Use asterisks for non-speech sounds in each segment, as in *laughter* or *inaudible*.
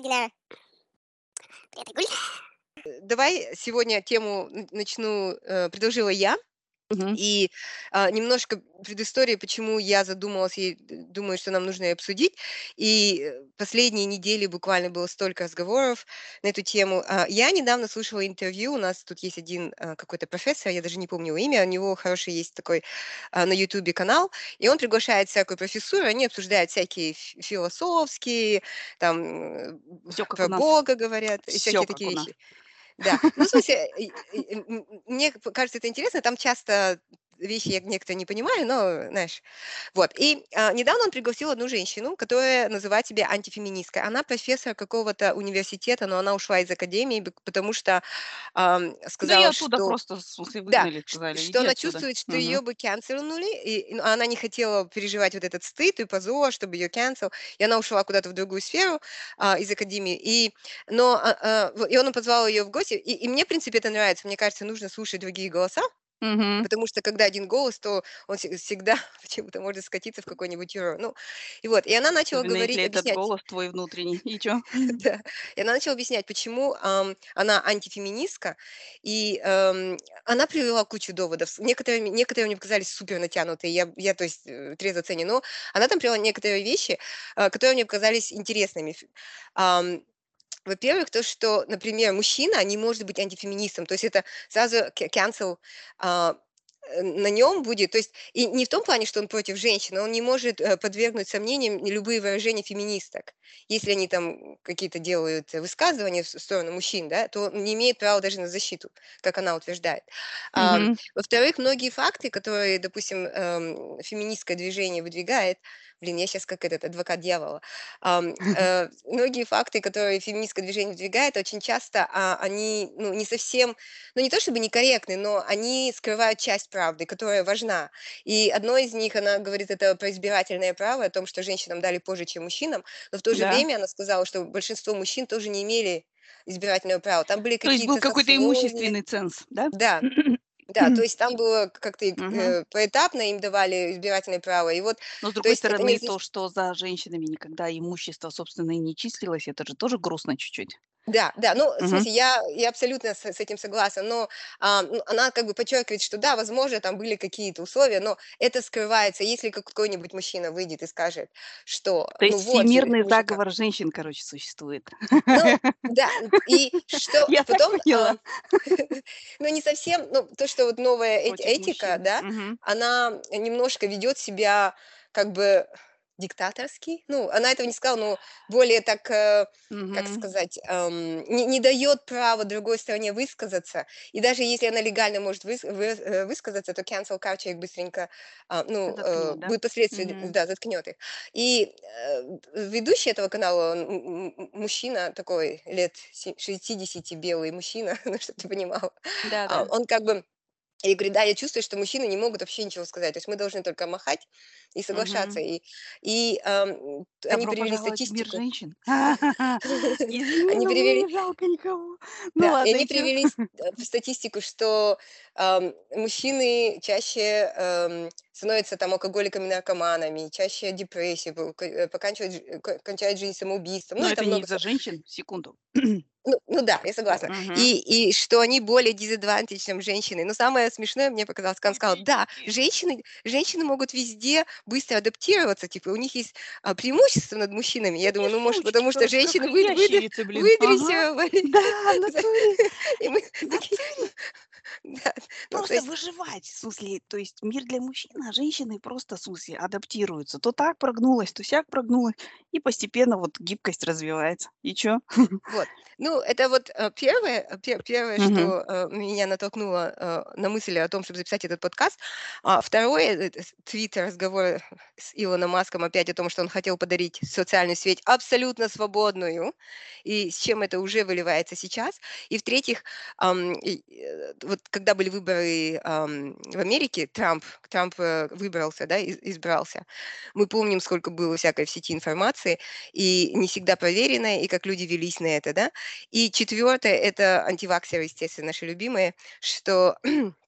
Динара. Привет, Айгуль. Э, Давай сегодня тему начну, э, предложила я. И а, немножко предыстории, почему я задумалась и думаю, что нам нужно ее обсудить. И э, последние недели буквально было столько разговоров на эту тему. А, Я недавно слушала интервью, у нас тут есть один а, какой-то профессор, я даже не помню его имя, у него хороший есть такой а, на ютубе канал, и он приглашает всякую профессуру, они обсуждают всякие фи- философские, там э, как про. Бога говорят, и Всё всякие такие вещи. Да, ну, в смысле, мне кажется это интересно, там часто вещи я некоторые не понимаю, но, знаешь, вот. И а, недавно он пригласил одну женщину, которая называет себя антифеминисткой. Она профессор какого-то университета, но она ушла из академии, потому что Да и сказала, оттуда что... просто, в смысле, Да, выгнали, ш- сказали: что "Иди она отсюда". чувствует, что Мгм. ее бы канцелнули, и ну, она не хотела переживать вот этот стыд и позор, чтобы ее cancel, и она ушла куда-то в другую сферу а, из академии. И, но, а, а, и он позвал ее в гости, и, и мне, в принципе, это нравится. Мне кажется, нужно слушать другие голоса, Мгм. потому что когда один голос, то он се- всегда *laughs* почему-то может скатиться в какой-нибудь террор. Ну, и вот, и она начала Особенно говорить, если этот объяснять, голос твой внутренний. *laughs* И чё? *laughs* да. И она начала объяснять, почему ам, она антифеминистка, и ам, она привела кучу доводов. Некоторые, мне- некоторые мне показались супер натянутые, я, я то есть, э, трезво ценю, но она там привела некоторые вещи, а, которые мне показались интересными. Ам, во-первых, то, что, например, мужчина не может быть антифеминистом, то есть это сразу cancel а, э, на нем будет, то есть и не в том плане, что он против женщин, он не может э, подвергнуть сомнениям любые выражения феминисток. Если они там какие-то делают высказывания в сторону мужчин, да, то он не имеет права даже на защиту, как она утверждает. Ам, Мгм. Во-вторых, многие факты, которые, допустим, эм, феминистское движение выдвигает, блин, я сейчас как этот адвокат дьявола, *laughs* э, многие факты, которые феминистское движение выдвигает, очень часто а, они ну, не совсем, ну не то чтобы некорректны, но они скрывают часть правды, которая важна. И одно из них, она говорит, это про избирательное право, о том, что женщинам дали позже, чем мужчинам, но в то же Да. время она сказала, что большинство мужчин тоже не имели избирательного права. Там были То есть был какие-то какой-то имущественный ценз, да? Да, *clears throat* да, то есть там было как-то и, э, поэтапно им давали избирательное право. И вот, Но с то другой есть это не стороны, то, что за женщинами никогда имущество собственное не числилось, это же тоже грустно чуть-чуть. Да, да, ну, смысле, я, я абсолютно с, с этим согласна, но а, ну, она как бы подчеркивает, что да, возможно, там были какие-то условия, но это скрывается, если какой-нибудь мужчина выйдет и скажет, что, То ну есть вот же, всемирный мужика. заговор женщин, короче, существует. Ну, *laughs* да, и что Я потом, а, *laughs* ну, не совсем, ну, то, что вот новая Против этика, мужчин. да, Мгм. она немножко ведет себя как бы диктаторски. Ну, она этого не сказала, но более так, э, как сказать, эм, не, не дает права другой стороне высказаться. И даже если она легально может выс- вы- э, высказаться, то cancel culture их быстренько, а, ну, э, Заткнет, да? будет последствия, Мгм. да, заткнет их. И э, ведущий этого канала, он мужчина такой, лет се- 60, белый мужчина, *laughs* ну, чтобы ты понимала, а, Да-да. он как бы и говорит, да, я чувствую, что мужчины не могут вообще ничего сказать. То есть мы должны только махать и соглашаться. Мгм. И, и ам, т- они Добро привели в мир статистику. женщин. *laughs* Они привели. *laughs* Ну они привели э, в статистику, что мужчины чаще становятся там алкоголиками, наркоманами, чаще депрессии, э, поканчивают, жи- к- кончают жизнь самоубийством. Ну, Но это не из-за женщин? Секунду. Ну, ну да, я согласна. Мгм. И, и что они более disadvantage, чем женщины. Но самое смешное мне показалось, когда он сказал, да, женщины, женщины могут везде быстро адаптироваться, типа у них есть а, преимущество над мужчинами. Я думаю, ну, может, потому что женщины вы, ящерицы. Ага. выдрессировали. Да, *laughs* в натуре. *laughs* И мы натуре. *laughs* да, ну, то Просто есть, выживать, в смысле, то есть мир для мужчин, а женщины просто, в смысле, адаптируются. То так прогнулась, то сяк прогнулась, и постепенно вот гибкость развивается. И чё? вот. Ну, это вот э, первое, э, пе- первое, Мгм. что э, меня натолкнуло на мысль о том, чтобы записать этот подкаст. А второе, твиттер, разговор с Илоном Маском опять о том, что он хотел подарить социальную сеть абсолютно свободную, и с чем это уже выливается сейчас. И в-третьих, вот когда были выборы в Америке, Трамп, Трамп выбрался, да, из- избрался. Мы помним, сколько было всякой в сети информации, и не всегда проверенной, и как люди велись на это, да. И четвертое, это антиваксеры, естественно, наши любимые, что *clears throat*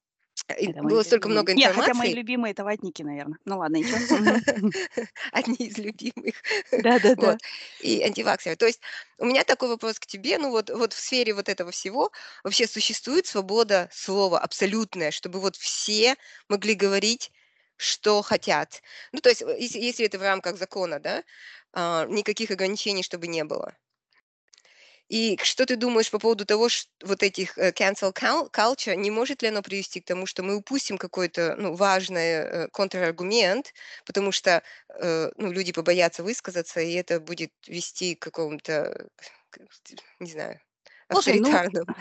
Это мои было столько любимые. много Не, хотя мои информации. любимые это ватники, наверное. Ну ладно, ничего. *laughs* *laughs* Одни из любимых. Да-да-да. Вот. И антиваксеры. То есть у меня такой вопрос к тебе. Ну вот, вот в сфере вот этого всего вообще существует свобода слова абсолютная, чтобы вот все могли говорить, что хотят. Ну то есть э, если, если это в рамках закона, да, а, никаких ограничений, чтобы не было. И что ты думаешь по поводу того, что вот этих э, cancel cul- culture, не может ли оно привести к тому, что мы упустим какой-то ну, важный э, контраргумент, потому что э, ну, люди побоятся высказаться, и это будет вести к какому-то, не знаю, Слушай, ну, авторитарному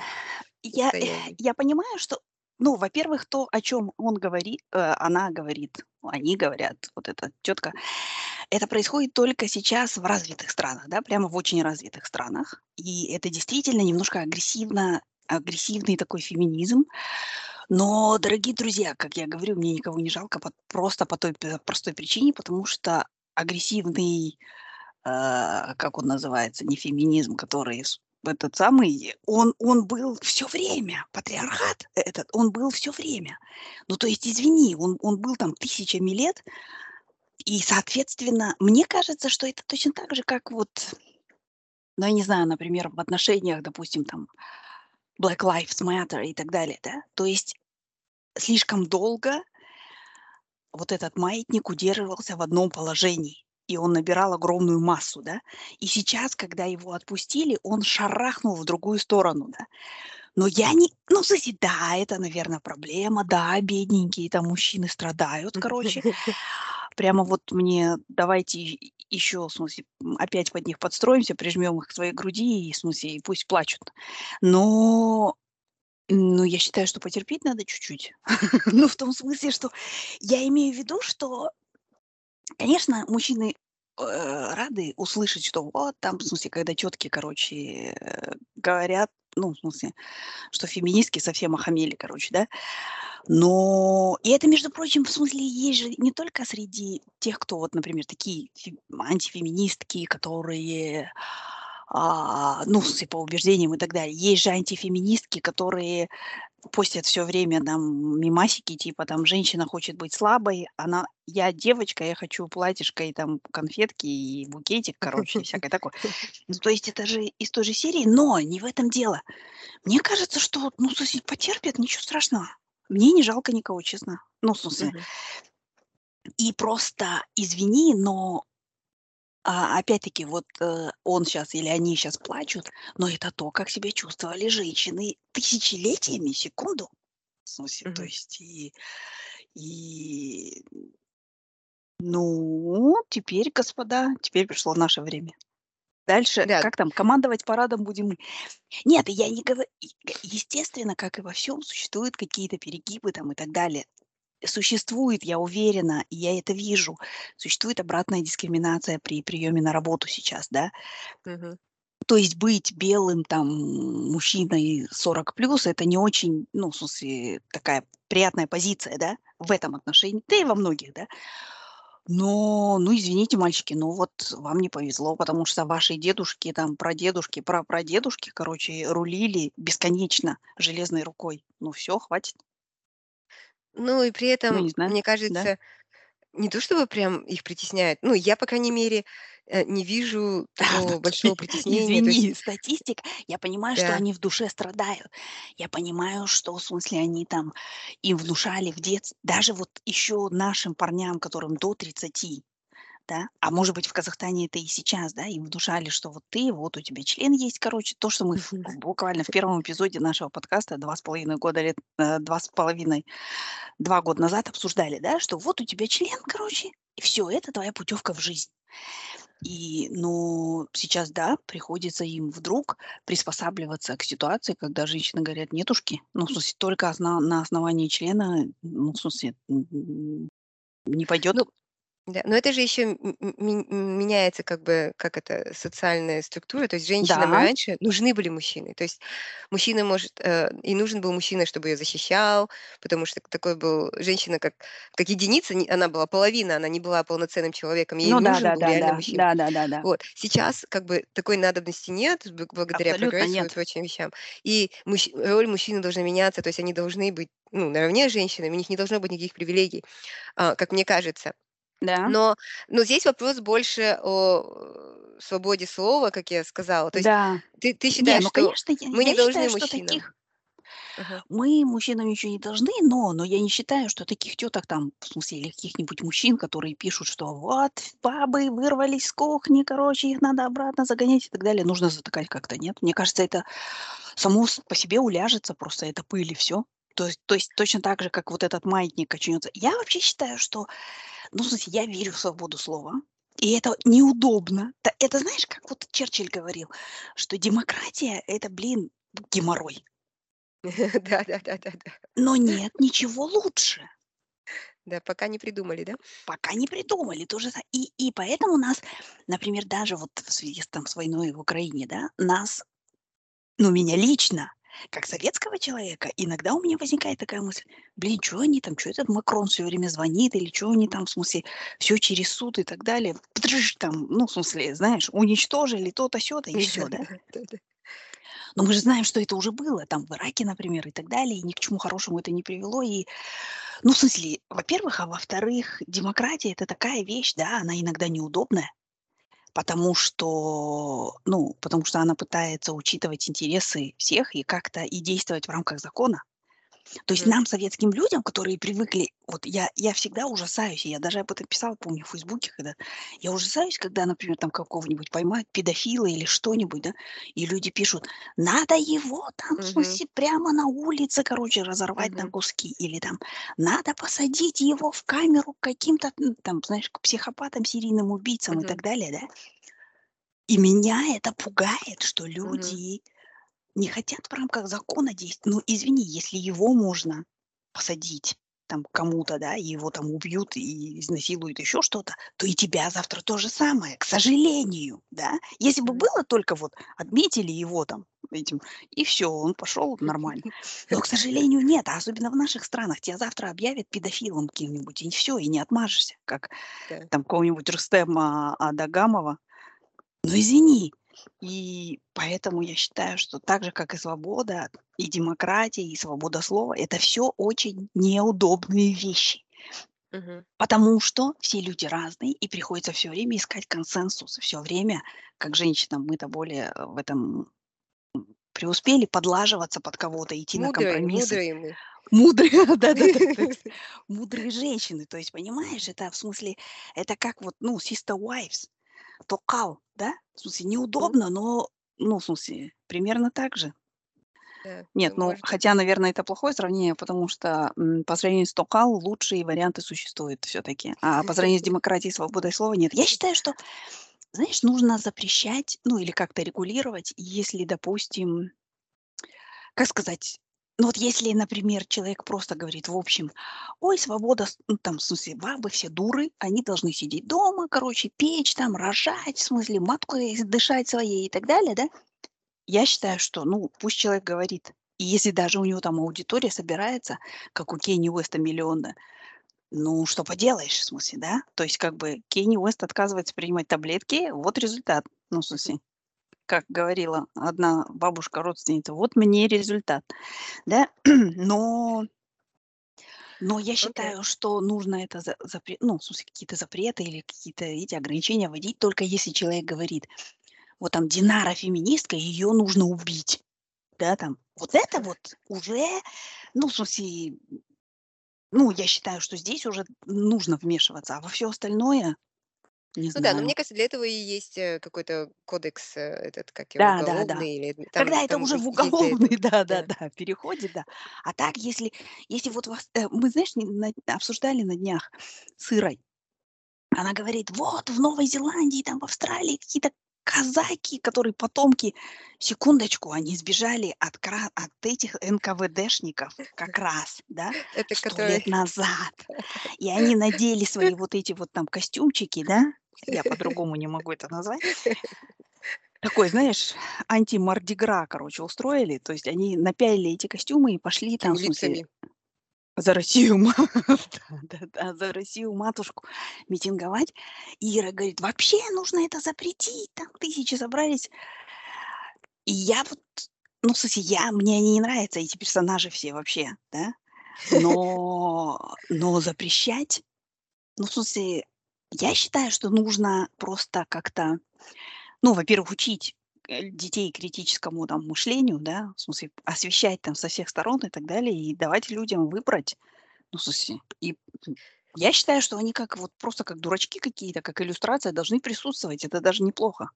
я, я понимаю, что, ну, во-первых, то, о чем он говорит, она говорит, они говорят, вот эта тетка, это происходит только сейчас в развитых странах, да, прямо в очень развитых странах. И это действительно немножко агрессивно, агрессивный такой феминизм. Но, дорогие друзья, как я говорю, мне никого не жалко по- просто по той п- простой причине, потому что агрессивный, э, как он называется, не феминизм, который этот самый, он, он был все время, патриархат этот, он был все время. Ну, то есть, извини, он, он был там тысячами лет, и, соответственно, мне кажется, что это точно так же, как вот, ну, я не знаю, например, в отношениях, допустим, там, Black Lives Matter и так далее, да, то есть слишком долго вот этот маятник удерживался в одном положении, и он набирал огромную массу, да, и сейчас, когда его отпустили, он шарахнул в другую сторону, да, но я не, ну, смысле, да, это, наверное, проблема, да, бедненькие там мужчины страдают, короче, прямо вот мне давайте еще, в смысле, опять под них подстроимся, прижмем их к своей груди, и, в смысле, и пусть плачут. Но, ну, я считаю, что потерпеть надо чуть-чуть. *laughs* Ну, в том смысле, что я имею в виду, что, конечно, мужчины э, рады услышать, что вот там, в смысле, когда тетки, короче, э, говорят, ну, в смысле, что феминистки совсем охамели, короче, да, но и это, между прочим, в смысле, есть же не только среди тех, кто вот, например, такие фе- антифеминистки, которые, а, ну, смысле, по убеждениям и так далее. Есть же антифеминистки, которые постят все время там мимасики, типа там женщина хочет быть слабой, она, я девочка, я хочу платьишко и там конфетки и букетик, короче, и *laughs* всякое такое. Ну, то есть это же из той же серии, но не в этом дело. Мне кажется, что, ну, потерпят, ничего страшного. Мне не жалко никого, честно. Ну, в смысле, Мгм. и просто извини, но а, опять-таки вот э, он сейчас или они сейчас плачут, но это то, как себя чувствовали женщины тысячелетиями, секунду. В смысле, то Мгм. есть и, и ну, теперь, господа, теперь пришло наше время. Дальше, Да, как там, командовать парадом будем мы. Нет, я не говорю, естественно, как и во всем, существуют какие-то перегибы там и так далее. Существует, я уверена, и я это вижу, существует обратная дискриминация при приеме на работу сейчас, да. Мгм. То есть быть белым там мужчиной 40 плюс это не очень, ну, в смысле, такая приятная позиция, да, в этом отношении, да и во многих, да. Но, ну, извините, мальчики, ну вот вам не повезло, потому что ваши дедушки, там, прадедушки, прапрадедушки, короче, рулили бесконечно железной рукой. Ну все, хватит. Ну и при Ну, этом, не знаю, мне да? кажется, не то чтобы прям их притесняет, ну, я, по крайней мере, не вижу такого большого *laughs* притеснения. То есть, Извини, статистика. Я понимаю, что да. они в душе страдают. Я понимаю, что, в смысле, они там им внушали в детстве, даже вот еще нашим парням, которым до 30, да, а может быть в Казахстане это и сейчас, да, им внушали, что вот ты, вот у тебя член есть, короче, то, что мы в- буквально в первом эпизоде нашего подкаста два с половиной года лет, э, два с половиной, два года назад обсуждали, да, что вот у тебя член, короче, и все, это твоя путевка в жизнь. И, ну, сейчас, да, приходится им вдруг приспосабливаться к ситуации, когда женщины говорят, нетушки, ну, в смысле, только на основании члена, ну, в смысле, не пойдет. Ну, Да, но это же еще меняется как бы, как это, социальная структура. То есть женщинам Да. раньше нужны были мужчины. То есть мужчина может, э, и нужен был мужчина, чтобы ее защищал, потому что такой был женщина как как единица, не она была половина, она не была полноценным человеком, ей Ну нужен был реально да-да-да-да. мужчина. Да-да-да-да. Вот. Сейчас как бы такой надобности нет б благодаря Абсолютно прогрессу и нет. прочим вещам. И мужч роль мужчины должна меняться, то есть они должны быть, ну, наравне с женщинами, у них не должно быть никаких привилегий, а, как мне кажется. Да. Но но здесь вопрос больше о, э, свободе слова, как я сказала. То есть Да. ты ты Не, считаешь, ну, что конечно, я мы не я должны считаю, что мужчинам? таких Ага. мы, мужчинам, ничего не должны, но но я не считаю, что таких теток там, в смысле, или каких-нибудь мужчин, которые пишут, что вот бабы вырвались с кухни, короче, их надо обратно загонять и так далее, нужно затыкать как-то. Нет? Мне кажется, это само по себе уляжется, просто это пыль и всё. То есть то есть точно так же, как вот этот маятник очнется. Я вообще считаю, что, ну, в смысле, я верю в свободу слова, и это неудобно. Та это знаешь, как вот Черчилль говорил, что демократия- это, блин, геморрой. *laughs* Да-да-да-да-да. Но *laughs* нет ничего лучше. Да, пока не придумали, да? Пока не придумали. То же са и и поэтому нас, например, даже вот в связи с там с войной в Украине, да, нас, ну, меня лично, как советского человека, иногда у меня возникает такая мысль: "Блин, чё они там, чё этот Макрон всё время звонит или чё они там, в смысле, всё через суд и так далее, птрж там, ну, в смысле, знаешь, уничтожили то-то, сё-то и всё, да?" *laughs* Но мы же знаем, что это уже было там в Ираке, например, и так далее, и ни к чему хорошему это не привело. И, ну, в смысле, во-первых, а во-вторых, демократия- это такая вещь, да, она иногда неудобная, потому что, ну, потому что она пытается учитывать интересы всех и как-то и действовать в рамках закона. То есть нам, советским людям, которые привыкли вот я я всегда ужасаюсь, я даже об этом писала, помню, в "Фейсбуке", когда я ужасаюсь, когда, например, там какого-нибудь поймают педофила или что-нибудь, да, и люди пишут: "Надо его там, в смысле, прямо на улице, короче, разорвать на куски", или там: "Надо посадить его в камеру к каким-то, м, там, знаешь, к психопатам, серийным убийцам" и так далее, да. И меня это пугает, что люди не хотят в рамках закона действ ну, извини, если его можно посадить там кому-то, да, и его там убьют и изнасилуют, еще что-то, то и тебя завтра то же самое, к сожалению, да. Если бы было только вот отметили его там этим, и всё, он пошел нормально. Но, к сожалению, нет, а особенно в наших странах. Тебя завтра объявят педофилом каким-нибудь, и всё, и не отмажешься, как Да. там какого-нибудь Рустема Адагамова. Ну, извини. И поэтому я считаю, что так же, как и свобода, и демократия, и свобода слова- это всё очень неудобные вещи. Потому что все люди разные, и приходится всё время искать консенсус. Всё время, как женщинам, мы-то более, э, в этом, преуспели подлаживаться под кого-то, идти на Мудрые, компромиссы. мудрые мы. Мудрые, да-да-да, так с мудрые женщины. То есть, понимаешь, это в смысле, это как вот, ну, sister wives, тоқал, да? В смысле, неудобно, но, ну, в смысле, примерно так же. Да, Нет, ну, может быть. хотя, наверное, это плохое сравнение, потому что, м, по сравнению с тоқал лучшие варианты существуют всё-таки, а по сравнению с демократией и свободой слова- нет. Я считаю, что, знаешь, нужно запрещать, ну, или как-то регулировать, если, допустим как сказать, ну, вот если, например, человек просто говорит в общем: "Ой, свобода с" ну, там, в смысле, бабы все дуры, они должны сидеть дома, короче, печь там, рожать, в смысле, маткой дышать своей и так далее, да. Я считаю, что, ну, пусть человек говорит. И если даже у него там аудитория собирается, как у Кенни Уэста миллионная, ну, что поделаешь, в смысле, да. То есть как бы Кенни Уэст отказывается принимать таблетки, вот результат. Ну, в смысле, как говорила одна бабушка-родственница: "Вот мне результат". Да, *clears throat* но но я Окей. считаю, что нужно это за запре ну, в смысле, какие-то запреты или какие-то эти ограничения вводить только если человек говорит: "Вот там Динара феминистка, ее нужно убить". Да, там. Вот это вот уже, ну, в смысле, ну, я считаю, что здесь уже нужно вмешиваться, а во всё остальное- не Ну да, но знаю. мне кажется, для этого и есть, э, какой-то кодекс, э, этот, как его, Да-да-да. уголовный или там Когда это там уже в есть уголовный, *laughs* Да. да-да-да, переходит, да. А так, если если вот вас э, мы, знаешь, не на обсуждали на днях с Ирой. Она говорит: "Вот в Новой Зеландии, там в Австралии какие-то казаки, которые потомки, секундочку, они сбежали от, кра- от этих НКВДшников как раз, да, *laughs* Это сто который... лет назад. *laughs* И они надели свои вот эти вот там костюмчики, да, я по-другому не могу это назвать. *laughs* Такой, знаешь, анти-мардигра, короче, устроили. То есть они напялили эти костюмы и пошли там, в смысле, лицами. за Россию, *laughs* да, да, за Россию матушку митинговать. И Ира говорит, вообще нужно это запретить, там тысячи собрались. И я вот, ну, в смысле, я, мне они не нравятся, эти персонажи все вообще, да, *laughs* но, но запрещать, ну, в смысле, я считаю, что нужно просто как-то, ну, во-первых, учить э, детей критическому там мышлению, да, в смысле освещать там со всех сторон и так далее, и давать людям выбрать, ну, в смысле, и я считаю, что они как вот просто как дурачки какие-то, как иллюстрация должны присутствовать, это даже неплохо.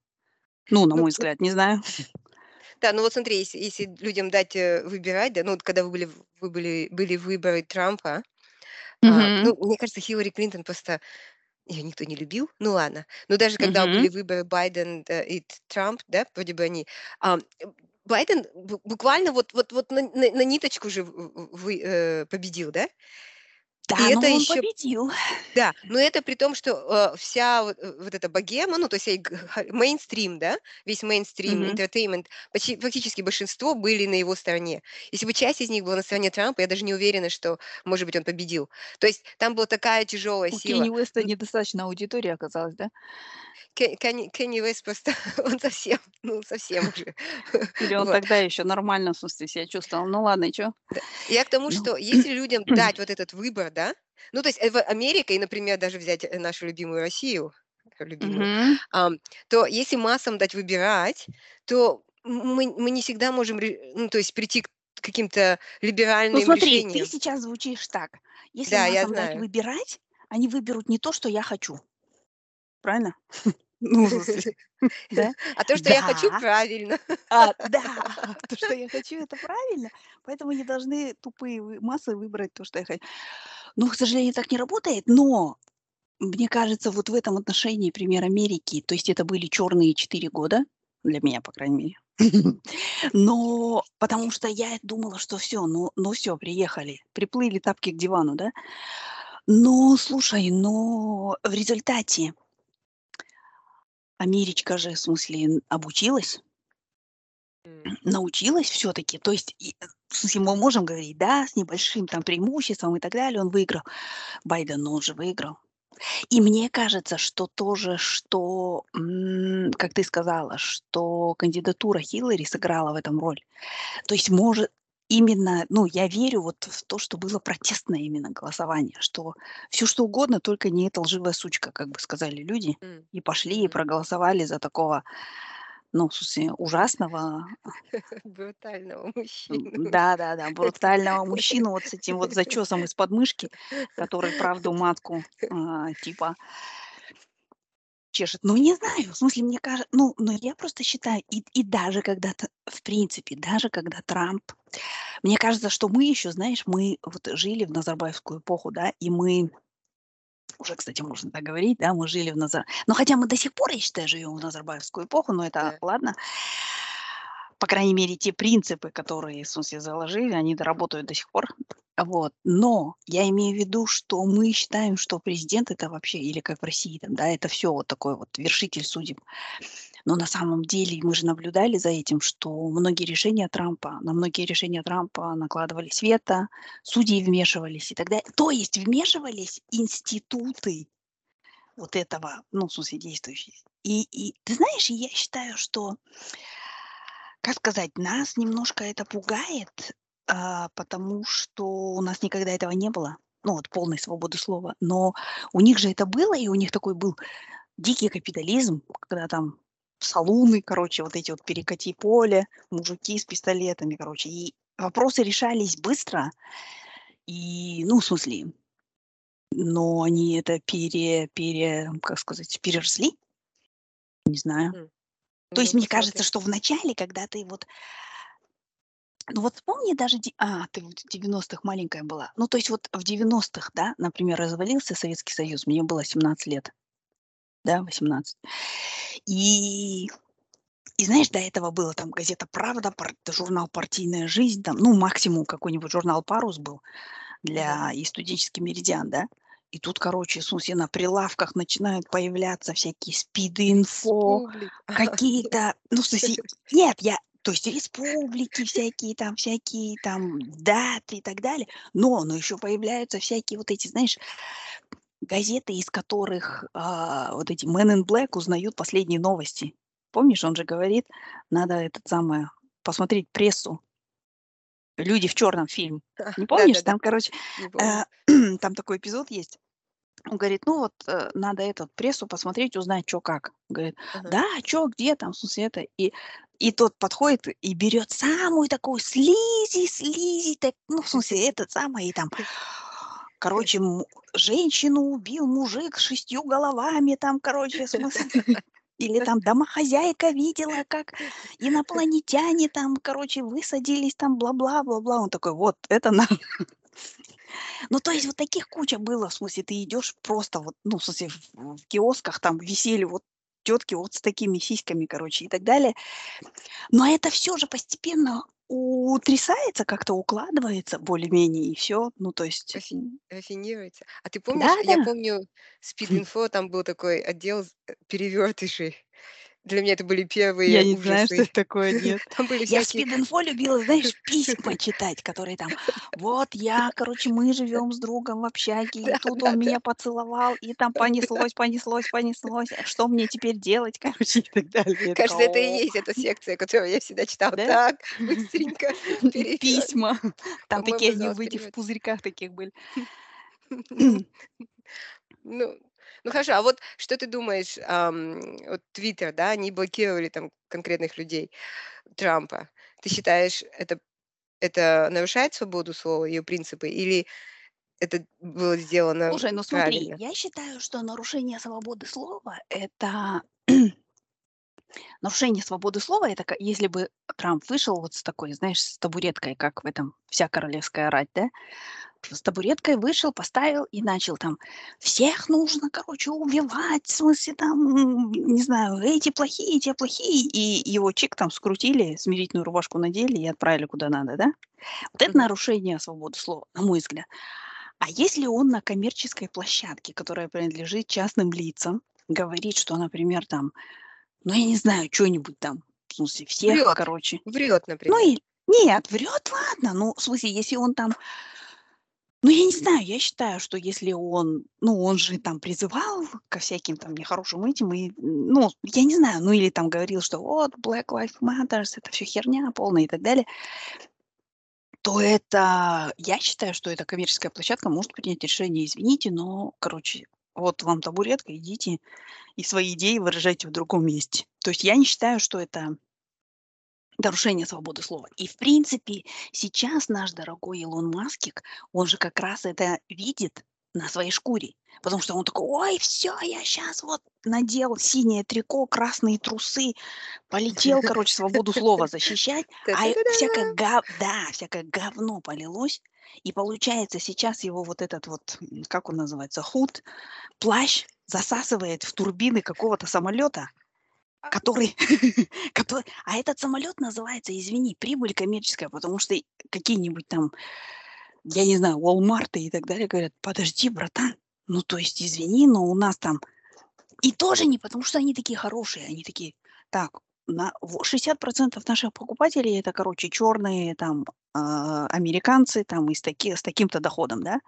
Ну, на Ну, мой взгляд, не знаю. да, ну вот смотри, если, если людям дать э, выбирать, да, ну вот когда вы были, вы были, были выборы Трампа, а, Мгм. ну, мне кажется, Хиллари Клинтон просто ее никто не любил, ну ладно. Но даже когда Мгм. были выборы Байден и Трамп, да, вроде бы они, а, э, Байден бу- буквально вот, вот, вот на, на- на ниточку же вы, э, победил, да? И Да, но это он еще победил. Да, но это при том, что, э, вся вот, э, вот эта богема, ну, то есть, мейнстрим, да, весь мейнстрим, Мгм. entertainment, почти фактически большинство были на его стороне. Если бы часть из них была на стороне Трампа, я даже не уверена, что, может быть, он победил. То есть там была такая тяжелая У сила. Кенни Уэста недостаточно аудитории оказалось, да? Ке Канье Кенни Уэст просто, *laughs* он совсем, ну, совсем уже. *laughs* Или он Вот. тогда еще нормально, в смысле, себя чувствовал? Ну ладно, и? Да. Я к тому, Ну, что если людям *clears throat* дать вот этот выбор, да, ну, то есть, э, в Америка и, например, даже взять, э, нашу любимую Россию, любимую, Мгм. ам, то если массам дать выбирать, то мы мы не всегда можем ну, то есть прийти к каким-то Ну либеральным смотри, ты решениям. сейчас звучишь так. Если Да, я массам дать выбирать, они выберут не то, что я хочу. Правильно? *laughs* Ну, *laughs* да? А то, что я хочу, Да. правильно. А, *laughs* да, то, что я хочу, это правильно. Поэтому не должны тупые массы выбрать то, что я хочу. Ну, к сожалению, так не работает, но мне кажется, вот в этом отношении пример Америки, то есть это были черные четыре года, для меня, по крайней мере. *laughs* Но потому что я думала, что все, ну, ну все, приехали, приплыли тапки к дивану, да. Но, слушай, но в результате Америчка же, в смысле, обучилась, научилась все-таки. То есть, э, в смысле, мы можем говорить, да, с небольшим там преимуществом и так далее, он выиграл. Байден, но он же выиграл. И мне кажется, что тоже, что, как ты сказала, что кандидатура Хиллари сыграла в этом роль. То есть, может, именно, ну, я верю вот в то, что было протестное именно голосование, что все что угодно, только не эта лживая сучка, как бы сказали люди, и пошли и проголосовали за такого, ну, в смысле, ужасного, *laughs* Брутального мужчину. *laughs* да-да-да, брутального мужчину вот с этим вот зачесом *laughs* из подмышки, который правду матку, а, типа чешет. Ну, не знаю, в смысле, мне кажется, ну, но я просто считаю, и, и даже когда, т- в принципе, даже когда Трамп, мне кажется, что мы еще, знаешь, мы вот жили в Назарбаевскую эпоху, да, и мы, уже, кстати, можно так говорить, да, мы жили в Назар... Но хотя мы до сих пор, я считаю, живем в Назарбаевскую эпоху, но это Да. ладно. По крайней мере, те принципы, которые, в смысле, заложили, они работают до сих пор. Вот. Но я имею в виду, что мы считаем, что президент это вообще, или как в России, там, да, это все вот такой вот вершитель судеб. Но на самом деле мы же наблюдали за этим, что многие решения Трампа, на многие решения Трампа накладывались вето, судьи вмешивались и так далее. То есть вмешивались институты вот этого, ну, в смысле, действующие. И, и ты знаешь, я считаю, что, как сказать, нас немножко это пугает, а, потому что у нас никогда этого не было, ну, вот полной свободы слова. Но у них же это было, и у них такой был дикий капитализм, когда там салуны, короче, вот эти вот перекати поле, мужики с пистолетами, короче, и вопросы решались быстро, и, ну, в смысле, но они это пере, пере, как сказать, переросли, не знаю. М. То есть Ну, мне кажется, посмотрим. что в начале, когда ты вот, ну вот вспомни даже, а, ты в 90-х маленькая была, ну то есть вот в 90-х, да, например, развалился Советский Союз, мне было 17 лет, да, 18. И и знаешь, до этого было там газета «Правда», пар журнал «Партийная жизнь», там, ну, максимум какой-нибудь журнал «Парус» был для и студенческий «Меридиан», да. И тут, короче, в смысле, на прилавках начинают появляться всякие спид-инфо, Республик. *laughs* какие-то, ну, в смысле, нет, я, то есть республики всякие там, всякие там даты и так далее, но, но еще появляются всякие вот эти, знаешь, газеты, из которых а, вот эти Men in Black узнают последние новости. Помнишь, он же говорит, надо этот самое посмотреть прессу. Люди в черном фильм. *laughs* Не помнишь? Там, короче, э, *clears throat* там такой эпизод есть. Он говорит, ну вот э, надо этот прессу посмотреть, узнать, что как. Говорит, да, что, где там, в смысле это. И, и тот подходит и берет самую такую слизи, слизи, так, ну, в смысле, этот самый, и там, *laughs* короче, женщину убил мужик с шестью головами, там, короче, в смысле. *laughs* Или там домохозяйка видела, как инопланетяне там, короче, высадились там, бла-бла-бла-бла. Он такой, вот, это надо. *laughs* Ну, то есть вот таких куча было, в смысле, ты идешь просто вот, ну, в смысле, в, в киосках там висели вот тетки вот с такими сиськами, короче, и так далее. Но это все же постепенно утрясается, как-то укладывается более-менее, и все. Ну, то есть... Рафи- Рафинируется. А ты помнишь, Да, я да. помню, спид-инфо, там был такой отдел э, перевертышей. Для меня это были Я первые не знаю, что ужасы. это такое, нет. *laughs* Там были Я в всякие... спид-инфо любила, знаешь, *laughs* письма читать, которые там, вот я, короче, мы живем с другом в общаге, и тут он меня поцеловал, и там понеслось, понеслось, понеслось, а что мне теперь делать, *laughs* короче, и так далее. Я Кажется, это и «О, есть эта секция, которую я всегда читала. Так, быстренько. Письма. Там такие они в этих пузырьках таких были. *clears throat* Ну, ну хорошо, а вот что ты думаешь, ам, вот Твиттер, да, они блокировали там конкретных людей, Трампа. Ты считаешь, это, это нарушает свободу слова, ее принципы, или это было сделано Слушай, ну смотри, правильно? я считаю, что нарушение свободы слова – это *clears throat* нарушение свободы слова, это если бы Трамп вышел вот с такой, знаешь, с табуреткой, как в этом «Вся королевская рать», да? С табуреткой вышел, поставил и начал там «Всех нужно, короче, убивать, в смысле там, не знаю, эти плохие, те плохие». И его чик там скрутили, смирительную рубашку надели и отправили куда надо, да? Вот это нарушение свободы слова, на мой взгляд. А если он на коммерческой площадке, которая принадлежит частным лицам, говорит, что, например, там, ну, я не знаю, что-нибудь там, в смысле, всех, Врет, короче. врет, Ну, например. и нет, врет, ладно. Ну, в смысле, если он там, ну, я не знаю, я считаю, что если он, ну, он же там призывал ко всяким там нехорошим этим, и, ну, я не знаю, ну, или там говорил, что вот, Black Lives Matters, это все херня полная и так далее, то это, я считаю, что эта коммерческая площадка может принять решение, извините, но, короче, вот вам табуретка, идите и свои идеи выражайте в другом месте. То есть я не считаю, что это нарушение свободы слова. И, в принципе, сейчас наш дорогой Илон Маскик, он же как раз это видит на своей шкуре. Потому что он такой, ой, все, я сейчас вот надел синее трико, красные трусы, полетел, короче, свободу слова защищать, *laughs* а всякое, гов... да, всякое говно полилось. И получается, сейчас его вот этот вот, как он называется, худ, плащ засасывает в турбины какого-то самолета, который, *laughs* который, а этот самолет называется, извини, прибыль коммерческая, потому что какие-нибудь там, я не знаю, Walmart и так далее говорят, подожди, братан, ну то есть извини, но у нас там и тоже не потому, что они такие хорошие, они такие, так, на во- 60% наших покупателей это, короче, черные там а, американцы там и с, таки, с таким-то доходом, да?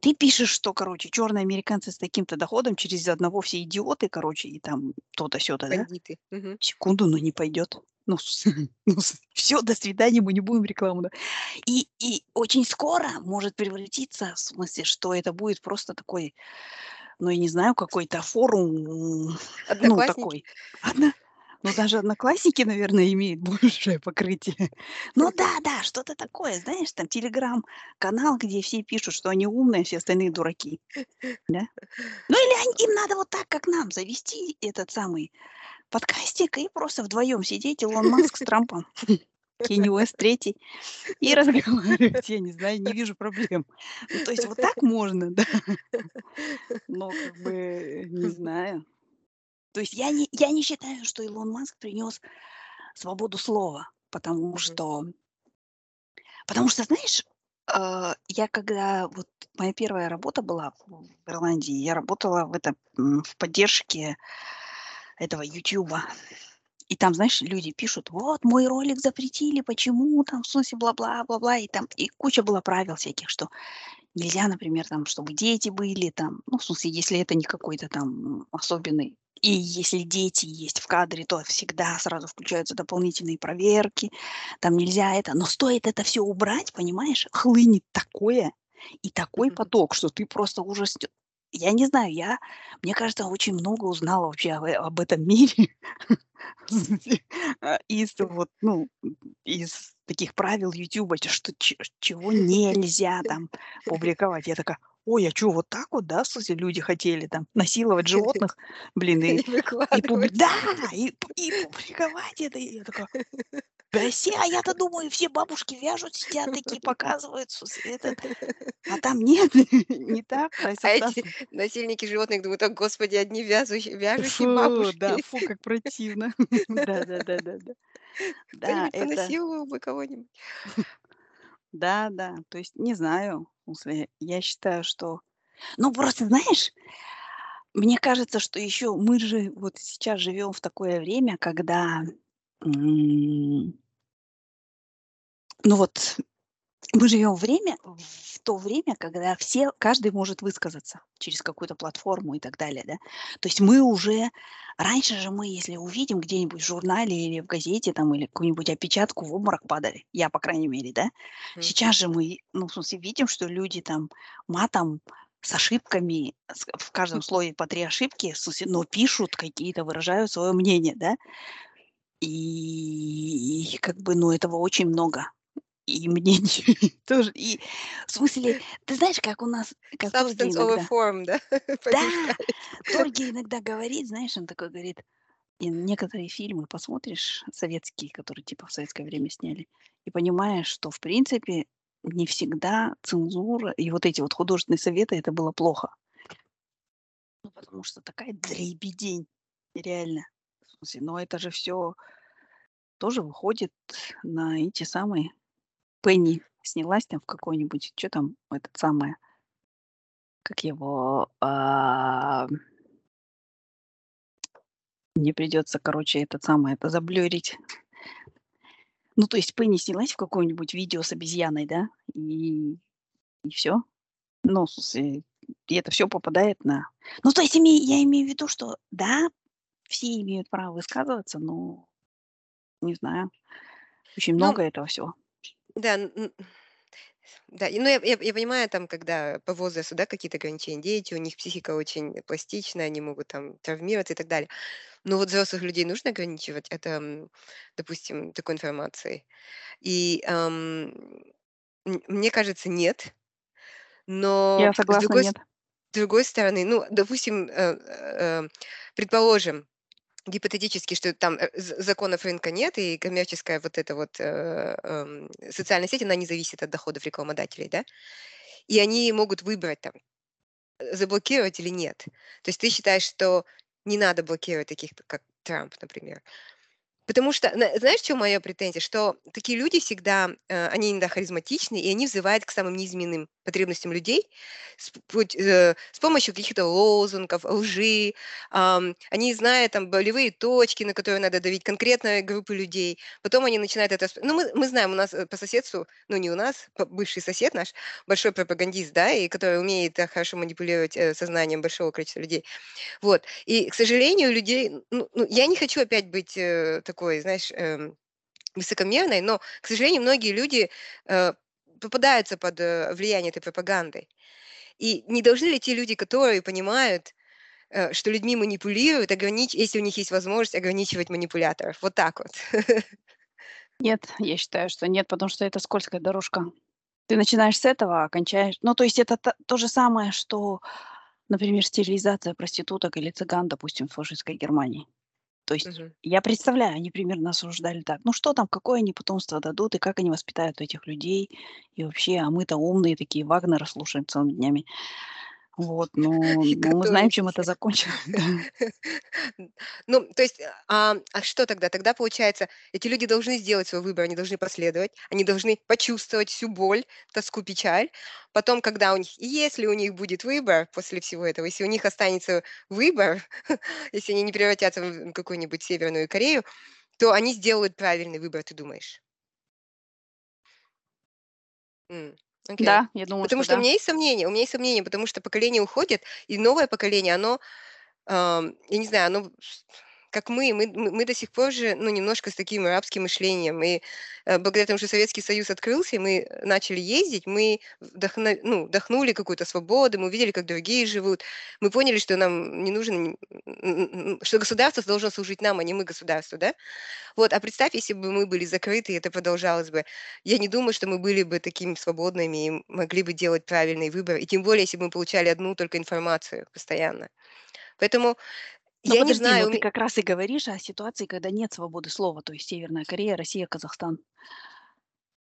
Ты пишешь, что, короче, черные американцы с таким-то доходом, через одного все идиоты, короче, и там то-то, сё-то, да? Мгм. Секунду, но не пойдет. Ну, *laughs* все, до свидания, мы не будем рекламу. Да? И, и очень скоро может превратиться, в смысле, что это будет просто такой, ну, я не знаю, какой-то форум, ну, такой. Одна, ну, даже одноклассники, наверное, имеют *laughs* большее покрытие. Ну да, да, что-то такое, знаешь, там телеграм-канал, где все пишут, что они умные, а все остальные дураки. Да? Ну или они- им надо вот так, как нам, завести этот самый подкастик и просто вдвоем сидеть, Илон Маск с Трампом, *laughs* Кенни Уэст третий, и разговаривать, я не знаю, не вижу проблем. Ну, то есть вот так можно, *laughs* да. Но как бы, не знаю. То есть я не, я не считаю, что Илон Маск принес свободу слова, потому что, потому что, знаешь, э, я когда вот моя первая работа была в Ирландии, я работала в этом м, в поддержке этого Ютуба. И там, знаешь, люди пишут, вот, мой ролик запретили, почему там, в смысле, бла-бла-бла-бла, и там, и куча было правил всяких, что нельзя, например, там, чтобы дети были, там, ну, в смысле, если это не какой-то там особенный, и если дети есть в кадре, то всегда сразу включаются дополнительные проверки, там нельзя это, но стоит это все убрать, понимаешь, хлынет такое и такой Мгм. поток, что ты просто ужаснё Я не знаю, я, мне кажется, очень много узнала вообще об, э- об этом мире *laughs* а, из вот, ну, из таких правил ч- что чего нельзя там публиковать. Я такая, ой, а что, вот так вот, да, в смысле, люди хотели там насиловать животных, блин, и, И выкладывать. да, и, и публиковать это. И я такая, да все, а я-то думаю, все бабушки вяжут, сидят такие, показывают, этот, а там нет, *laughs* не так, А эти насильники животных думают, о, господи, одни вязущие, вяжущие Фу, да, бабушки. фу, как противно. *laughs* Да, да, да, да, да. Да, это, понасиловал бы кого-нибудь. да, да, то есть не знаю, смысле, я считаю, что, ну просто знаешь, мне кажется, что еще мы же вот сейчас живем в такое время, когда, ну вот мы живем время, в то время, когда все, каждый может высказаться через какую-то платформу и так далее, да. То есть мы уже, раньше же мы, если увидим где-нибудь в журнале или в газете там, или какую-нибудь опечатку, в обморок падали. Я, по крайней мере, да. Мгм. Сейчас же мы, ну, в смысле, видим, что люди там матом с ошибками, в каждом слове по три ошибки, но пишут какие-то, выражают свое мнение, да. И как бы, ну, этого очень много. И мнений *laughs* тоже. И в смысле, ты знаешь, как у нас, как Substance over form, да? *laughs* да. Торги иногда говорит, знаешь, он такой говорит, и некоторые фильмы посмотришь, советские, которые типа в советское время сняли, и понимаешь, что в принципе не всегда цензура и вот эти вот художественные советы, это было плохо. Ну, потому что такая дребедень, реально. В смысле, но это же все тоже выходит на эти самые Пенни снялась там в какой-нибудь, что там, этот самое, как его, а, мне придется, короче, этот самый, это заблюрить. Ну, то есть Пенни снялась в какое-нибудь видео с обезьяной, да, и, и все. Ну, и это все попадает на... Ну, то есть име- я имею в виду, что да, все имеют право высказываться, но не знаю, очень Ну, много этого всего. Да, н- н- да, и, ну я, я- я понимаю, там, когда по возрасту, да, какие-то ограничения, дети, у них психика очень пластичная, они могут там травмироваться и так далее. Но вот взрослых людей нужно ограничивать, это, м, допустим, такой информацией. И ам, м, мне кажется, нет. Но Я с согласна, другой, с нет. другой стороны, ну, допустим, э, э, предположим, гипотетически, что там э, законов рынка нет, и коммерческая вот эта вот э, эм, социальная сеть, она не зависит от доходов рекламодателей, да, и они могут выбрать там, э, заблокировать или нет. То есть ты считаешь, что не надо блокировать таких, как Трамп, например. Потому что, на- знаешь, чем моя претензия? Что такие люди всегда, э, они иногда харизматичны, и они взывают к самым низменным потребностям людей с, э, с помощью каких-то лозунгов, лжи. они знают там болевые точки, на которые надо давить конкретной группы людей. Потом они начинают это... Ну, мы, мы знаем, у нас э, по соседству, ну, не у нас, бывший сосед наш, большой пропагандист, да, и который умеет э, хорошо манипулировать сознанием большого количества людей. Вот. И, к сожалению, людей, ну, ну, я не хочу опять быть такой, знаешь, эм, высокомерной, но, к сожалению, многие люди э, попадаются под э, влияние этой пропаганды. И не должны ли те люди, которые понимают, э, что людьми манипулируют, огранич... если у них есть возможность ограничивать манипуляторов? Вот так вот. Нет, я считаю, что нет, потому что это скользкая дорожка. Ты начинаешь с этого, а кончаешь. Ну, то есть это та- то же самое, что, например, стерилизация проституток или цыган, допустим, в фашистской Германии. То есть Мгм. я представляю, они примерно осуждали так. Ну что там, какое они потомство дадут, и как они воспитают этих людей, и вообще, а мы-то умные такие, Вагнера слушаем целыми днями. Вот, но, но мы знаем, чем это закончилось. *laughs* Ну, то есть, а, а что тогда? Тогда, получается, эти люди должны сделать свой выбор, они должны последовать, они должны почувствовать всю боль, тоску, печаль. Потом, когда у них, если у них будет выбор после всего этого, если у них останется выбор, *laughs* если они не превратятся в какую-нибудь Северную Корею, то они сделают правильный выбор, ты думаешь? М, окей. Да, я думаю, Потому что что у да. меня есть сомнения, у меня есть сомнения, потому что поколение уходит, и новое поколение, оно, ам, я не знаю, оно как мы, мы, мы до сих пор же, ну, немножко с таким арабским мышлением. И э, благодаря тому, что Советский Союз открылся, и мы начали ездить, мы вдохно- ну, вдохнули какую-то свободу, мы увидели, как другие живут. Мы поняли, что нам не м, что государство должно служить нам, а не мы государству, да? Вот, а представь, если бы мы были закрыты, и это продолжалось бы. Я не думаю, что мы были бы такими свободными и могли бы делать правильный выбор. И тем более, если бы мы получали одну только информацию постоянно. Поэтому Но я не подожди, знаю, но у ты как раз и говоришь о ситуации, когда нет свободы слова, то есть Северная Корея, Россия, Казахстан.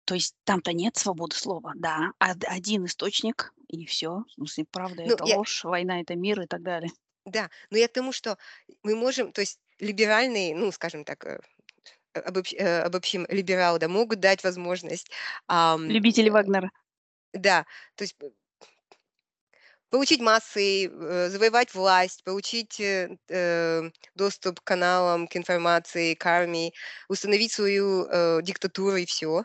То есть там-то нет свободы слова, да. Од- один источник, и все. Смысле, правда ну, это я, ложь, война это мир и так далее. да, но я к тому, что мы можем, то есть либеральные, ну, скажем так, э, обобщ- э, обобщим, либералы, да, могут дать возможность, ам, Любители э, Вагнера. да, то есть Получить массы, э, завоевать власть, получить, э, э, доступ к каналам, к информации, к армии, установить свою, э, диктатуру и все.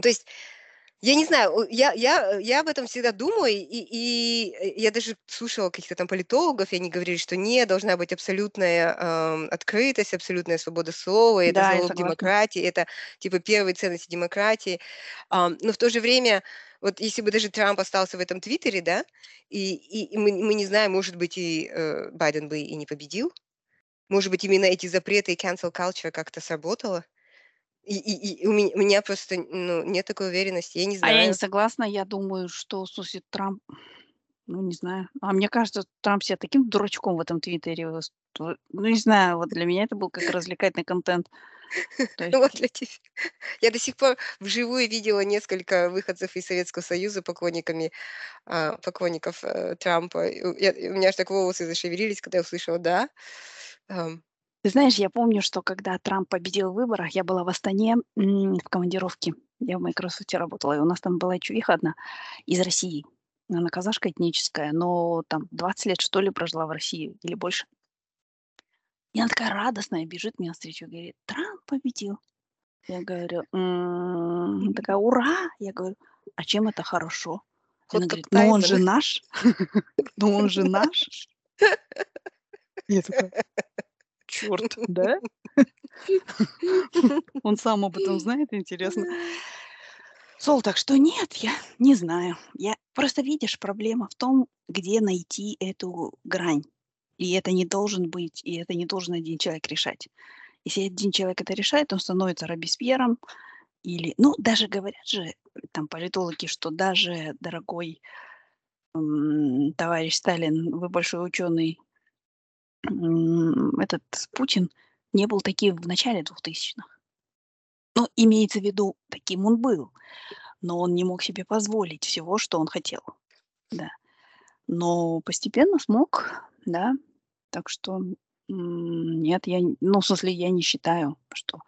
То есть, я не знаю, я я, э, я об этом всегда думаю, и и, э, я даже слушала каких-то там политологов, и они говорили, что нет, должна быть абсолютная, ам, открытость, абсолютная свобода слова, это Да, залог демократии, это типа первые ценности демократии. Ам, но в то же время, вот если бы даже Трамп остался в этом "Твиттере", да, и и и мы мы не знаем, может быть, и, э, Байден бы и не победил. Может быть, именно эти запреты и cancel culture как-то сработало. И и и у меня у меня просто, ну, нет такой уверенности, я не А я не знаю. согласна. Я думаю, что, слушай, Трамп, ну, не знаю. А мне кажется, Трамп себя таким дурачком в этом Твиттере Ну, не знаю, вот для меня это был как развлекательный контент. То есть, Вот для тебя. Я до сих пор вживую видела несколько выходцев из Советского Союза поклонниками, а, поклонников, э, Трампа. Я у меня аж так волосы зашевелились, когда я услышала "да". Ты знаешь, я помню, что когда Трамп победил в выборах, я была в Астане м, в командировке. Я в Microsoft работала, и у нас там была чувиха одна из России. Она казашка этническая, но там 20 лет, что ли, прожила в России или больше. И она такая радостная, бежит мне навстречу, говорит, Трамп победил. Я говорю, «М». Она такая, ура! Я говорю, а чем это хорошо? Она Ходка говорит, ну он же наш, *laughs* ну он же *laughs* наш. Я такая, черт, да? Он сам об этом знает, интересно. Сол, так что нет, я не знаю. Я просто видишь, проблема в том, где найти эту грань. И это не должен быть, и это не должен один человек решать. Если один человек это решает, он становится Робеспьером или, ну, даже говорят же там политологи, что даже дорогой товарищ Сталин, вы большой ученый, этот Путин не был таким в начале 2000-х. Ну, имеется в виду, таким он был, но он не мог себе позволить всего, что он хотел, да. Но постепенно смог, да. Так что нет, я, ну, в смысле, я не считаю, что...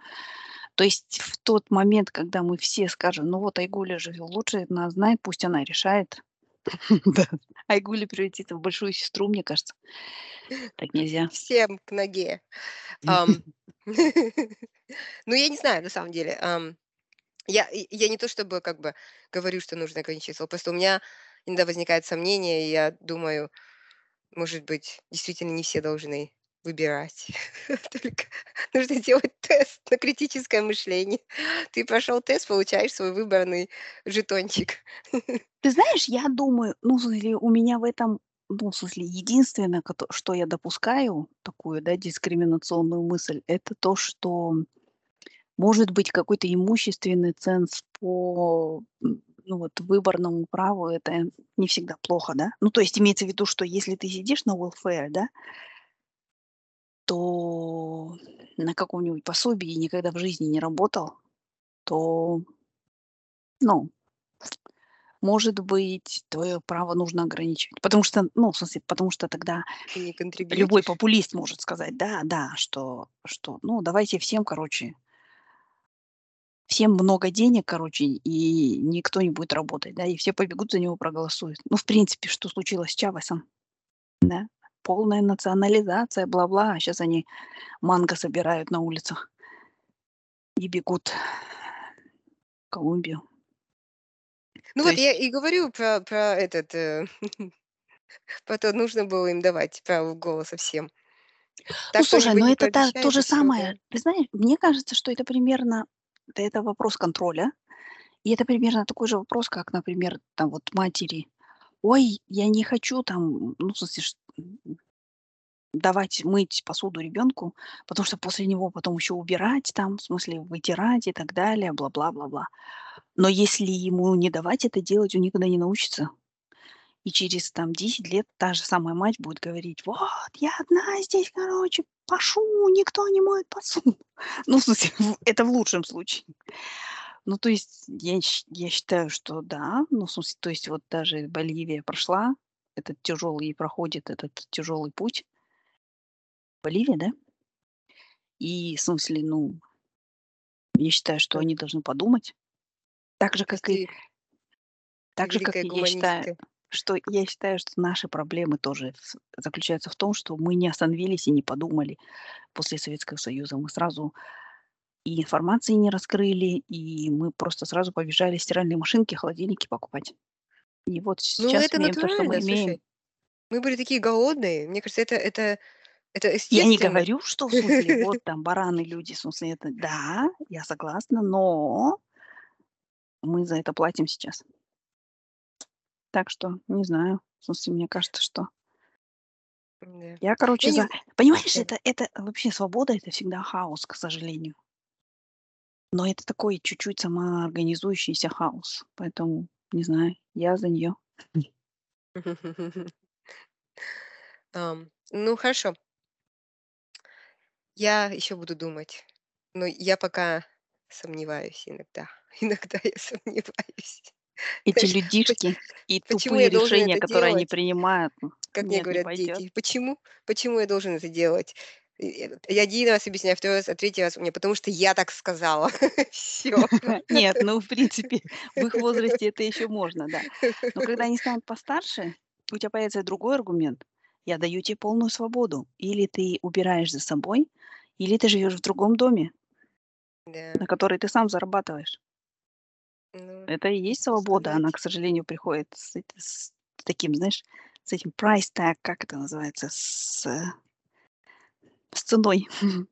То есть в тот момент, когда мы все скажем, ну вот Айгуля же лучше нас знает, пусть она решает. *laughs* Да. Айгуля превратится в большую сестру, мне кажется. Так нельзя. Всем к ноге. *laughs* *laughs* Ну, я не знаю, на самом деле. Я я не то чтобы как бы говорю, что нужно ограничить слово, просто у меня иногда возникает сомнение, и я думаю, может быть, действительно не все должны выбирать. *laughs* Только нужно делать тест на критическое мышление. Ты прошел тест, получаешь свой выбранный жетончик. *laughs* Ты знаешь, я думаю, ну, в смысле, у меня в этом, ну, в смысле, единственное, что я допускаю, такую, да, дискриминационную мысль, это то, что может быть какой-то имущественный ценз по, ну, вот, выборному праву, это не всегда плохо, да? Ну, то есть имеется в виду, что если ты сидишь на welfare, да, то на каком-нибудь пособии никогда в жизни не работал, то, ну, может быть, твое право нужно ограничивать. Потому что, ну, в смысле, потому что тогда любой популист может сказать, да, да, что, что, ну, давайте всем, короче, всем много денег, короче, и никто не будет работать, да, и все побегут за него проголосуют. Ну, в принципе, что случилось с Чавесом, да, полная национализация, бла-бла, а сейчас они манго собирают на улицах и бегут в Колумбию. Ну То вот я есть, и говорю про, про этот, э, *laughs* про то, нужно было им давать право голоса всем. ну, Так слушай, кто-нибудь но это та- то же да. самое. Ты знаешь, мне кажется, что это примерно, да, это вопрос контроля, и это примерно такой же вопрос, как, например, там вот матери. Ой, я не хочу там, ну, в смысле, давать мыть посуду ребенку, потому что после него потом еще убирать там, в смысле вытирать и так далее, бла-бла-бла-бла. Но если ему не давать это делать, он никогда не научится. И через там 10 лет та же самая мать будет говорить, вот, я одна здесь, короче, пашу, никто не моет посуду. *laughs* Ну, в смысле, это в лучшем случае. Ну, то есть я, я считаю, что да, ну, в смысле, то есть вот даже Боливия прошла этот тяжелый и проходит этот тяжелый путь. Боливия, да? И в смысле, ну, я считаю, что они должны подумать. Так же, как и, ты, ты так же, как и я считаю, что я считаю, что наши проблемы тоже заключаются в том, что мы не остановились и не подумали после Советского Союза. Мы сразу и информации не раскрыли, и мы просто сразу побежали стиральные машинки, холодильники покупать. И вот Ну, сейчас это имеем то, что мы натурально, имеем. слушай. Мы были такие голодные. Мне кажется, это, это, это Я не естественно. говорю, что в смысле вот *laughs* там бараны люди, в смысле это, да, я согласна, но мы за это платим сейчас. Так что, не знаю, в смысле, мне кажется, что Да. я, короче, не за... Понимаешь, да. это, это вообще свобода, это всегда хаос, к сожалению. Но это такой чуть-чуть самоорганизующийся хаос. Поэтому, не знаю, я за нее. *laughs* Ну, хорошо. Я еще буду думать. Но я пока сомневаюсь иногда. *laughs* Иногда я сомневаюсь. Эти Знаешь, людишки и тупые решения, которые они делать? принимают, м, Как мне нет, говорят дети. Почему? Почему я должен это делать? Э, Я один раз объясняю, второй раз, а третий раз мне, потому что я так сказала. *laughs* Все. *laughs* Нет, ну, в принципе, в их *laughs* возрасте это еще можно, да. Но когда они станут постарше, у тебя появится другой аргумент. Я даю тебе полную свободу. Или ты убираешь за собой, или ты живешь в другом доме, Да. на который ты сам зарабатываешь. Ну, Это и есть свобода. Она, к сожалению, приходит с, с таким, знаешь, с этим price tag, как это называется, с, э, с ценой. *laughs*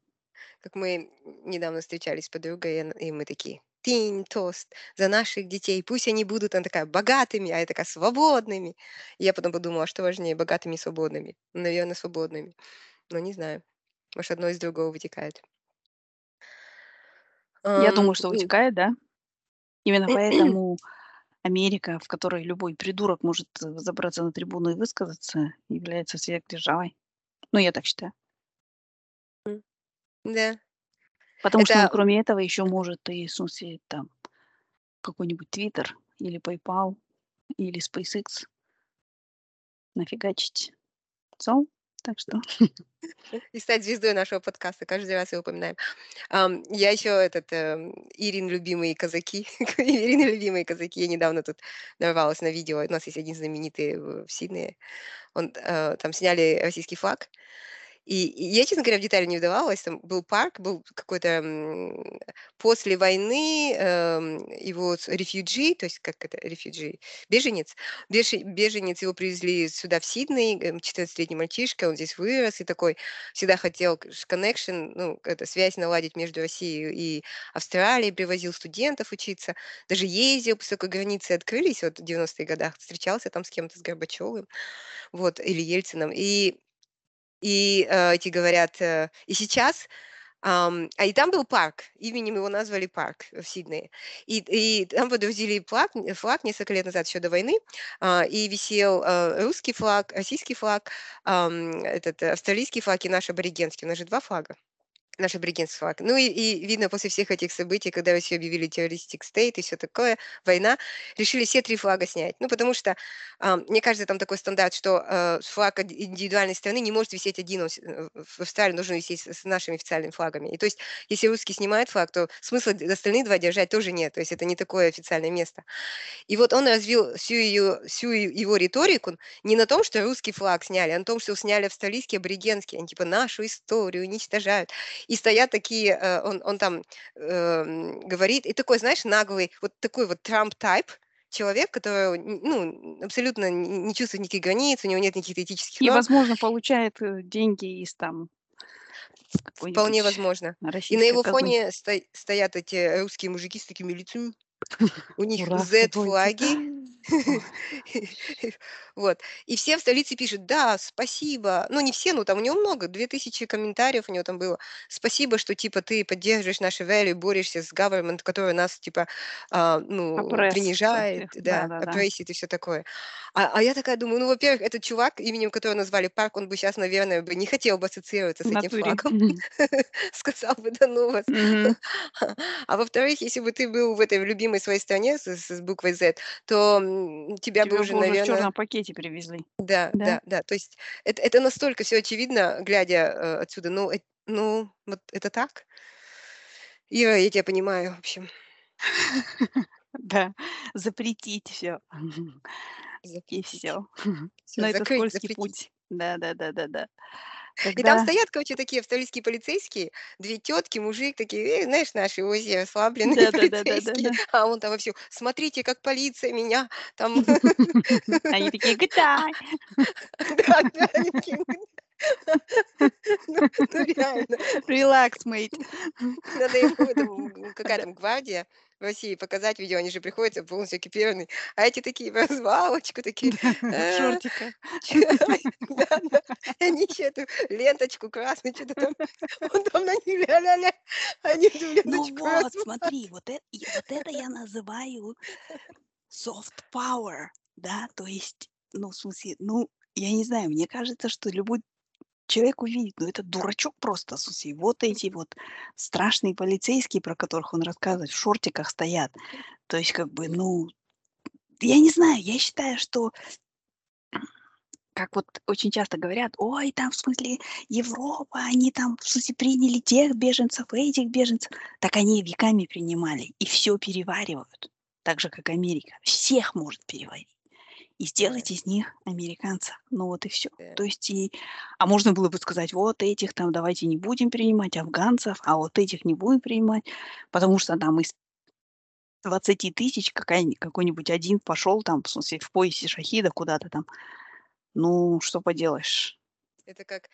Как мы недавно встречались с подругой, и мы такие, тинь, тост за наших детей. Пусть они будут, она такая, богатыми, а я такая, свободными. И я потом подумала, а что важнее, богатыми и свободными? Наверное, свободными. Но не знаю. Может, одно из другого вытекает. Я Ам, думаю, что вытекает, да. Именно *clears throat* поэтому Америка, в которой любой придурок может э, забраться на трибуну и высказаться, является сверхдержавой. Ну, я так считаю. Да. Потому что он, Это кроме этого, еще может и, смысле, там, какой-нибудь Twitter или PayPal или SpaceX нафигачить. So, так что *laughs* и стать звездой нашего подкаста. Каждый раз его упоминаем. Ам, я еще этот эм, Ирин любимые казаки. *laughs* Ирины любимые казаки. Я недавно тут нарвалась на видео. У нас есть один знаменитый в в Сиднее. Он э, там сняли российский флаг. И, я, честно говоря, в детали не вдавалась. Там был парк, был какой-то после войны эм, его рефьюджи, то есть как это рефьюджи, беженец, Бежи- беженец, его привезли сюда в Сидней, эм, 14-летний мальчишка, он здесь вырос и такой всегда хотел connection, ну, это связь наладить между Россией и Австралией, привозил студентов учиться, даже ездил, как границы открылись, вот в 90-х годах, встречался там с кем-то, с Горбачевым, вот, или Ельцином, и и, э, эти говорят, э, и сейчас, ам, а и там был парк, именем его назвали парк в Сиднее. И, и там подвозили флаг, флаг несколько лет назад, еще до войны, а, и висел э, русский флаг, российский флаг, ам, этот э, австралийский флаг и наш аборигенский. У нас же два флага наш аборигенский. Ну и, и видно после всех этих событий, когда все объявили террористик стейт и все такое, война, решили все три флага снять. Ну потому что, а, мне кажется, там такой стандарт, что а, флаг индивидуальной страны не может висеть один, э, в Австралии должен висеть с, нашими официальными флагами. И то есть, если русский снимает флаг, то смысла остальные два держать тоже нет. То есть это не такое официальное место. И вот он развил всю, ее, всю его риторику не на том, что русский флаг сняли, а на том, что сняли австралийский, аборигенский. Они типа нашу историю уничтожают. И стоят такие, э, он, он там эм, говорит, и такой, знаешь, наглый, вот такой вот Трамп-тайп, человек, который ну, абсолютно не чувствует никаких границ, у него нет никаких этических И, норм. возможно, получает э, деньги из там Вполне возможно. И на его казны. фоне сто- стоят эти русские мужики с такими лицами. У них. Z-флаги. *laughs* Вот. И все в столице пишут, да, спасибо. Ну, не все, ну, там у него много, 2000 комментариев у него там было. Спасибо, что, типа, ты поддерживаешь наши value, борешься с government, который нас, типа, а, ну, Опресс принижает, да, опрессит и все такое. А, а я такая думаю, ну, во-первых, этот чувак, именем которого назвали парк, он бы сейчас, наверное, бы не хотел бы ассоциироваться с этим флагом. *laughs* Сказал бы, да ну вас. *laughs* А во-вторых, если бы ты был в этой любимой своей стране с буквой Z, то м, тебя бы Тебя уже, бы уже в наверное, черном пакете привезли. да, Да? да, да. То есть это, это настолько все очевидно, глядя э, отсюда. Ну, э- ну, вот это так. Ира, я тебя понимаю, в общем. *laughs* Да. Запретить все. *laughs* И все. Но это скользкий путь. Да, да, да, да, да. И там Когда стоят, короче, такие австралийские полицейские, две тетки, мужик, такие, э, знаешь, наши оси расслабленные Да, да, да, да, полицейские, а он там вовсю, смотрите, как полиция меня там, *laughs* Они такие, гдай. *laughs* да, да, они такие, *laughs* ну, ну, реально, Релакс, мейт. надо м, какая там гвардия в России показать видео, они же приходят полностью экипированные, а эти такие в развалочку, такие, *laughs* «А, шортиках. чё?» да, да, они еще эту ленточку красную, что-то там, *laughs* он там на них ля-ля-ля, они эту Ну ленточку вот, разводят. смотри, вот это, вот это я называю soft power, да, то есть, ну, в смысле, ну, я не знаю, мне кажется, что любой человек увидит, ну, это дурачок просто, смысле, вот эти вот страшные полицейские, про которых он рассказывает, в шортиках стоят, то есть, как бы, ну, я не знаю, я считаю, что как вот очень часто говорят, ой, там, в смысле, Европа, они там, в смысле, приняли тех беженцев, этих беженцев. Так они веками принимали и все переваривают, так же, как Америка. Всех может переварить. И сделать из них американца. Ну вот и все. Да. То есть и... А можно было бы сказать, вот этих там давайте не будем принимать афганцев, а вот этих не будем принимать, потому что там из 20 тысяч какой-нибудь один пошел там, в смысле, в поясе шахида куда-то там. Ну, что поделаешь. Это как,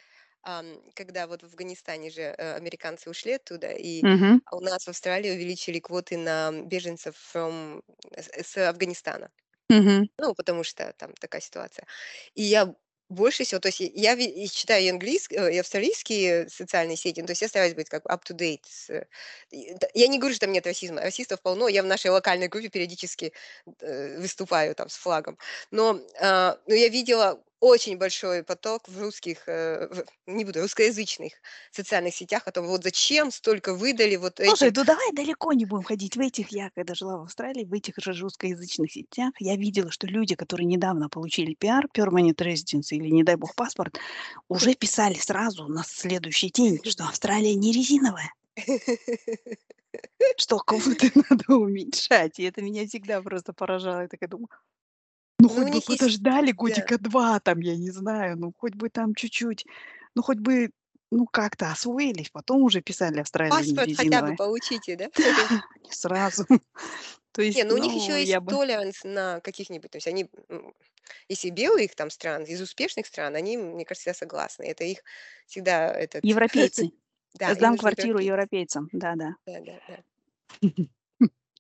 когда вот в Афганистане же э, американцы ушли оттуда, и Мгм. у нас в Австралии увеличили квоты на беженцев from, с, с Афганистана. Мгм. Ну, потому что там такая ситуация. И я больше всего, то есть я ви- читаю английский, э, и австралийские социальные сети, ну, то есть я стараюсь быть как up-to-date. э, Я не говорю, что там нет расизма. Расистов полно. Я в нашей локальной группе периодически э, выступаю там с флагом. Но, а, но я видела очень большой поток в русских, э, в- не буду, русскоязычных социальных сетях о том, вот зачем столько выдали вот Слушай, этим. ну давай далеко не будем ходить. В этих, я когда жила в Австралии, в этих же русскоязычных сетях, я видела, что люди, которые недавно получили пиар, permanent residence или, не дай бог, паспорт, уже *laughs* писали сразу на следующий день, что Австралия не резиновая, *laughs* что кого-то *laughs* надо уменьшать. И это меня всегда просто поражало. Я такая думаю, ну Ну, хоть бы есть, подождали да. годика два там, я не знаю, ну хоть бы там чуть-чуть, ну хоть бы, ну как-то освоились, потом уже писали Австралия не Паспорт хотя бы получите, *laughs* да? Не сразу. *laughs* То Не, есть, ну у них еще ну, есть я бы... толеранс на каких-нибудь, то есть они, если белых там стран, из успешных стран, они, мне кажется, всегда согласны. Это их всегда этот, *laughs* Европейцы. да, Сдам квартиру европейцам. Да-да. Да, да, да.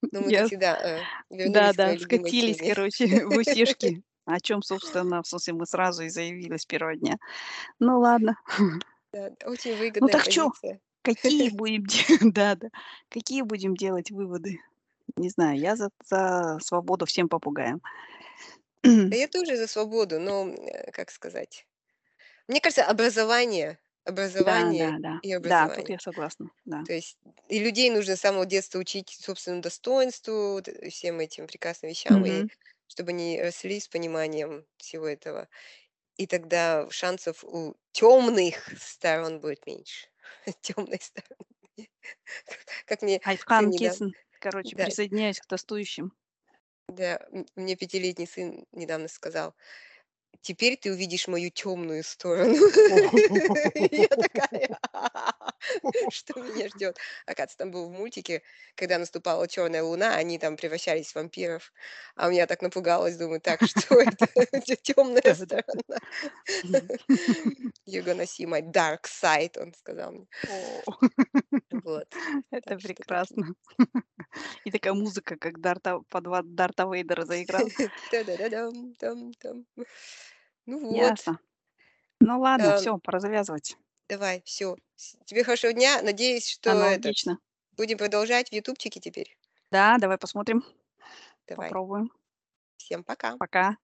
Ну мы, Я... всегда, э, твоей любимой скатились, теме. короче, *laughs* в усишки. О чем, собственно, в смысле, мы сразу и заявили с первого дня. Ну ладно. Да, да, очень Ну выгодная так что, какие *laughs* будем делать? *laughs* Да-да. Какие будем делать выводы? Не знаю, я за, за свободу всем попугаям. Да я тоже за свободу, но, э, как сказать, мне кажется, образование Да, образование да, да. и Да, тут образование. я согласна, да. То есть и людей нужно с самого детства учить собственному достоинству, э, всем этим прекрасным вещам, и Мгм. чтобы они росли с пониманием всего этого. И тогда шансов у темных сторон будет меньше. *laughs* Темной стороны. *laughs* Как мне Айфхан Кесн. Короче, да, присоединяюсь к тостующим. да, мне пятилетний сын недавно сказал: "Теперь ты увидишь мою темную сторону". *laughs* Я такая: *laughs* "Что меня ждет?" Оказывается, там был в мультике, когда наступала черная луна, они там превращались в вампиров. А я так напугалась, думаю: "Так, что *laughs* это? Темная сторона". "You're gonna see my dark side", он сказал мне. Вот. это прекрасно. И такая музыка, как Дарта под Дарта Вейдера заиграла. Ну вот. Ясно. Ну ладно, Эм, всё, пора завязывать. давай, всё. С тебе хорошего дня. Надеюсь, что Аналогично. будем продолжать в "Ютубчике" теперь. Да, давай посмотрим, Давай. попробуем. Всем пока. Пока.